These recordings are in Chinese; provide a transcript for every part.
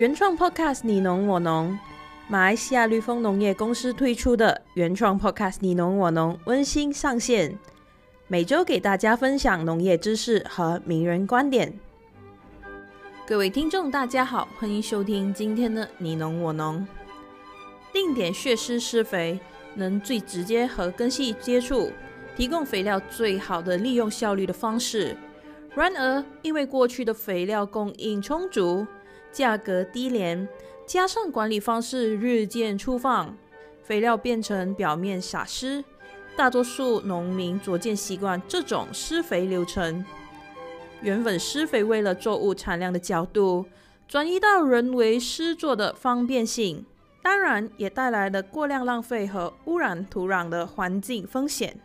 原创 Podcast 你农我农，马来西亚绿丰农业公司推出的原创 Podcast 你农我农温馨上线，每周给大家分享农业知识和名人观点。各位听众，大家好，欢迎收听今天的你农我农。定点穴施施肥能最直接和根系接触，提供肥料最好的利用效率的方式。然而，因为过去的肥料供应充足，价格低廉，加上管理方式日渐粗放，肥料变成表面撒施。大多数农民逐渐习惯这种施肥流程。原本施肥为了作物产量的角度，转移到人为施作的方便性，当然也带来了过量浪费和污染土壤的环境风险。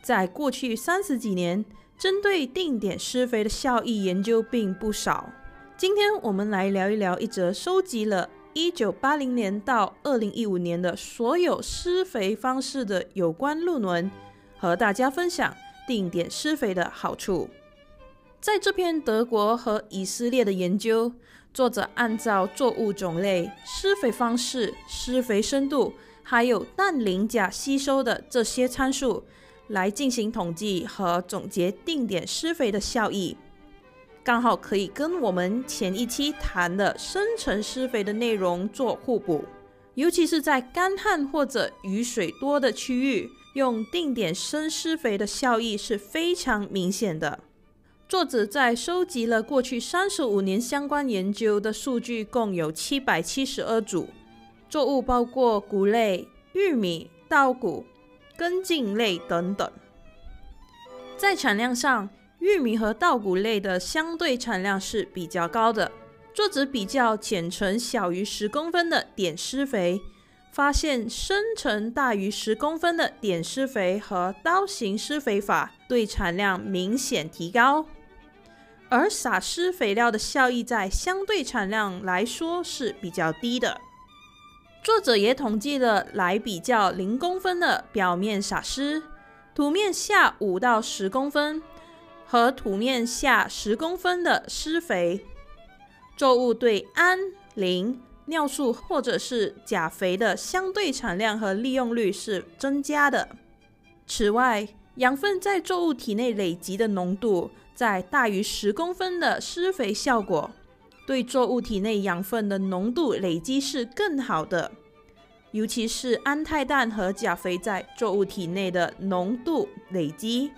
在过去三十几年，针对定点施肥的效益研究并不少。今天我们来聊一聊一则收集了1980年到2015年的所有施肥方式的有关论文，和大家分享定点施肥的好处。在这篇德国和以色列的研究，作者按照作物种类、施肥方式、施肥深度，还有氮磷钾吸收的这些参数，来进行统计和总结定点施肥的效益。刚好可以跟我们前一期谈的深层施肥的内容做互补，尤其是在干旱或者雨水多的区域，用定点深施肥的效益是非常明显的。作者在收集了过去三十五年相关研究的数据，共有七百七十二组，作物包括谷类、玉米、稻谷、根茎类等等，在产量上。玉米和稻谷类的相对产量是比较高的。作者比较浅层小于十公分的点施肥，发现深层大于十公分的点施肥和刀形施肥法对产量明显提高，而撒施肥料的效益在相对产量来说是比较低的。作者也统计了来比较零公分的表面撒施，土面下五到十公分。和土面下十公分的施肥，作物对氨、磷、尿素或者是钾肥的相对产量和利用率是增加的。此外，养分在作物体内累积的浓度，在大于十公分的施肥效果，对作物体内养分的浓度累积是更好的，尤其是氨态氮和钾肥在作物体内的浓度累积。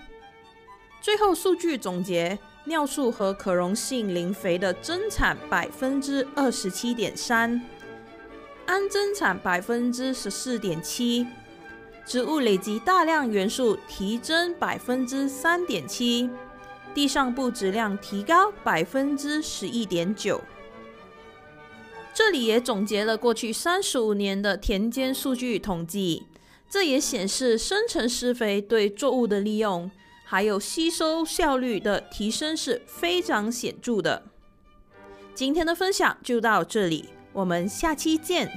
最后数据总结：尿素和可溶性磷肥的增产百分之二十七点三，氨增产百分之十四点七，植物累积大量元素提增百分之三点七，地上部质量提高百分之十一点九。这里也总结了过去三十五年的田间数据统计，这也显示深层施肥对作物的利用。还有吸收效率的提升是非常显著的。今天的分享就到这里，我们下期见。